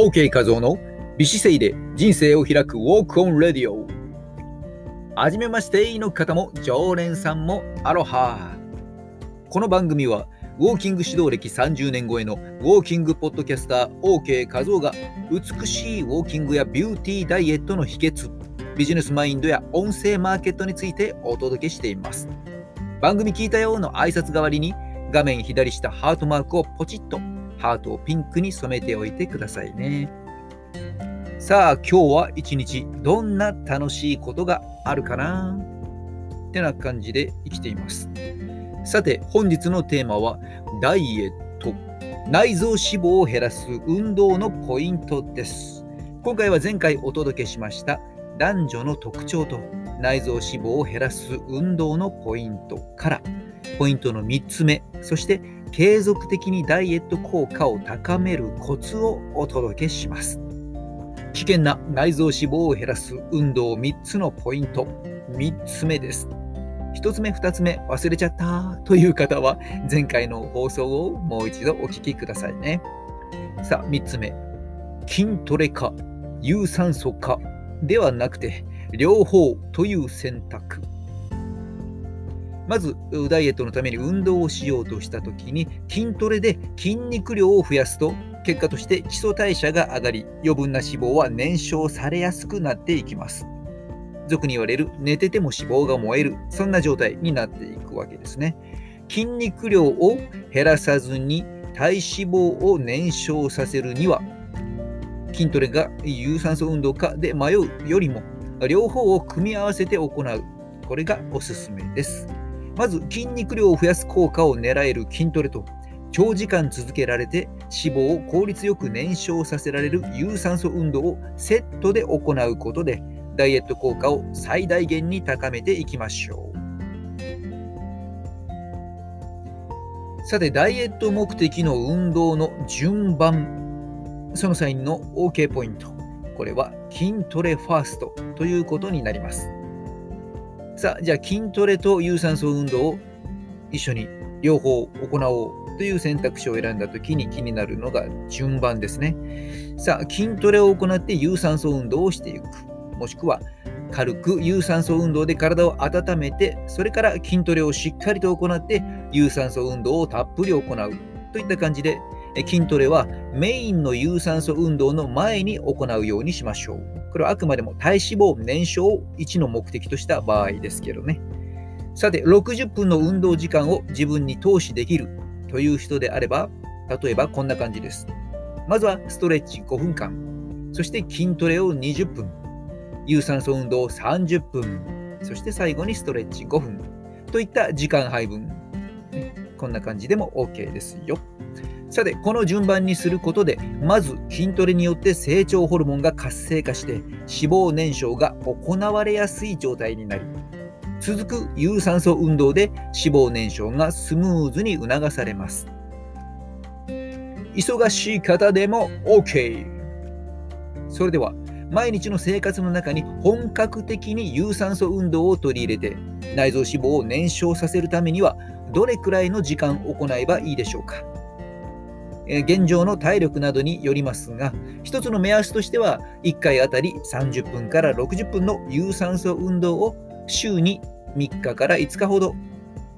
OK 画像の美姿勢で人生を開くウォークオンレディオ。はじめましての方も常連さんもアロハ。この番組はウォーキング指導歴30年超えのウォーキングポッドキャスター OK 画像が美しいウォーキングやビューティーダイエットの秘訣、ビジネスマインドや音声マーケットについてお届けしています。番組聞いたよの挨拶代わりに画面左下ハートマークをポチッとハートをピンクに染めておいてくださいね。さあ、今日は一日どんな楽しいことがあるかな？ってな感じで生きています。さて、本日のテーマはダイエット。内臓脂肪を減らす運動のポイントです。今回は前回お届けしました男女の特徴と内臓脂肪を減らす運動のポイントからポイントの3つ目、そして継続的にダイエット効果を高めるコツをお届けします。危険な内臓脂肪を減らす運動3つのポイント。3つ目です。1つ目、2つ目忘れちゃったという方は前回の放送をもう一度お聞きくださいね。さあ、3つ目。筋トレか有酸素かではなくて両方という選択。まず、ダイエットのために運動をしようとしたときに、筋トレで筋肉量を増やすと、結果として基礎代謝が上がり、余分な脂肪は燃焼されやすくなっていきます。俗に言われる寝てても脂肪が燃える、そんな状態になっていくわけですね。筋肉量を減らさずに体脂肪を燃焼させるには、筋トレが有酸素運動かで迷うよりも、両方を組み合わせて行う。これがおすすめです。まず筋肉量を増やす効果を狙える筋トレと長時間続けられて脂肪を効率よく燃焼させられる有酸素運動をセットで行うことでダイエット効果を最大限に高めていきましょう。さて、ダイエット目的の運動の順番、その際の OK ポイント。これは筋トレファーストということになります。さあ、じゃあ筋トレと有酸素運動を一緒に両方行おうという選択肢を選んだときに気になるのが順番ですね。さあ、筋トレを行って有酸素運動をしていく。もしくは軽く有酸素運動で体を温めて、それから筋トレをしっかりと行って有酸素運動をたっぷり行うといった感じで筋トレはメインの有酸素運動の前に行うようにしましょう。これはあくまでも体脂肪燃焼を1の目的とした場合ですけどね。さて、60分の運動時間を自分に投資できるという人であれば、例えばこんな感じです。まずはストレッチ5分間、そして筋トレを20分、有酸素運動を30分、そして最後にストレッチ5分といった時間配分。こんな感じでも OK ですよ。さて、この順番にすることで、まず筋トレによって成長ホルモンが活性化して脂肪燃焼が行われやすい状態になり、続く有酸素運動で脂肪燃焼がスムーズに促されます。忙しい方でも OK! それでは、毎日の生活の中に本格的に有酸素運動を取り入れて内臓脂肪を燃焼させるためにはどれくらいの時間行えばいいでしょうか？現状の体力などによりますが、一つの目安としては、1回あたり30分から60分の有酸素運動を週に3日から5日ほど、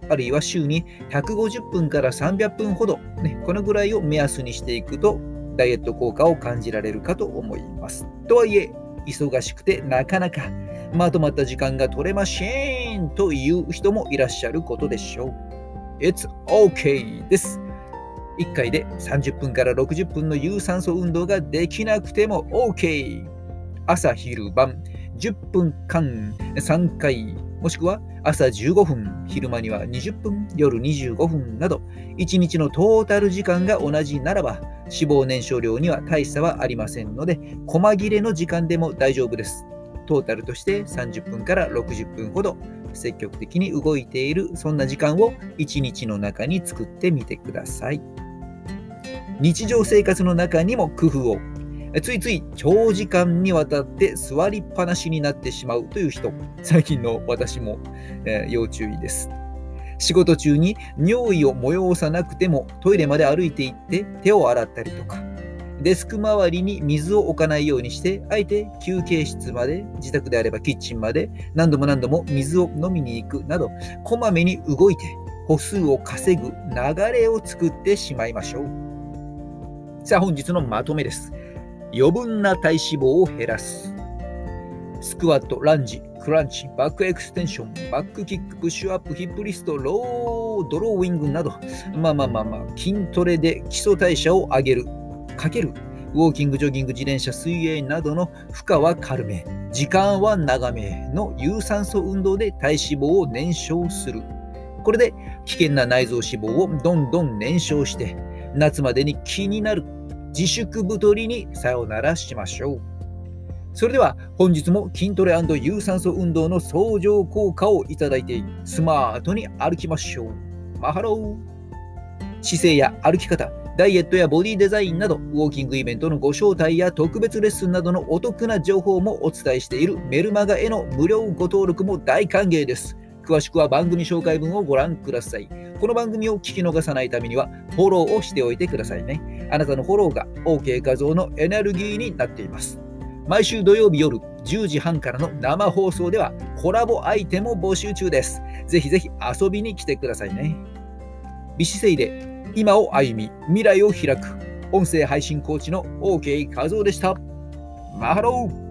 あるいは週に150分から300分ほど、ね、このぐらいを目安にしていくと、ダイエット効果を感じられるかと思います。とはいえ、忙しくてなかなかまとまった時間が取れませんという人もいらっしゃることでしょう。It's okay です。1回で30分から60分の有酸素運動ができなくても OK。朝昼晩10分間3回もしくは朝15分、昼間には20分、夜25分など1日のトータル時間が同じならば脂肪燃焼量には大差はありませんので細切れの時間でも大丈夫です。トータルとして30分から60分ほど積極的に動いているそんな時間を1日の中に作ってみてください。日常生活の中にも工夫をついつい長時間にわたって座りっぱなしになってしまうという人最近の私も、えー、要注意です仕事中に尿意を催さなくてもトイレまで歩いて行って手を洗ったりとかデスク周りに水を置かないようにして、あえて休憩室まで、自宅であればキッチンまで何度も何度も水を飲みに行くなど、こまめに動いて歩数を稼ぐ流れを作ってしまいましょう。さあ本日のまとめです。余分な体脂肪を減らす。スクワット、ランジ、クランチ、バックエクステンション、バックキック、プッシュアップ、ヒップリフト、ロー、ドローイングなど、まあまあまあまあ、筋トレで基礎代謝を上げる、かける、ウォーキング、ジョギング、自転車、水泳などの負荷は軽め、時間は長めの有酸素運動で体脂肪を燃焼する。これで危険な内臓脂肪をどんどん燃焼して、夏までに気になる自粛太りにさよならしましょう。それでは本日も筋トレ有酸素運動の相乗効果をいただいてスマートに歩きましょう。マハロー姿勢や歩き方、ダイエットやボディデザインなど、ウォーキングイベントのご招待や特別レッスンなどのお得な情報もお伝えしているメルマガへの無料ご登録も大歓迎です。詳しくは番組紹介文をご覧ください。この番組を聞き逃さないためにはフォローをしておいてくださいね。あなたのフォローが OK 画像のエネルギーになっています。毎週土曜日夜10時半からの生放送ではコラボアイテムを募集中です。ぜひぜひ遊びに来てくださいね。美姿勢で今を歩み未来を開く音声配信コーチの OK 画像でした。マハロー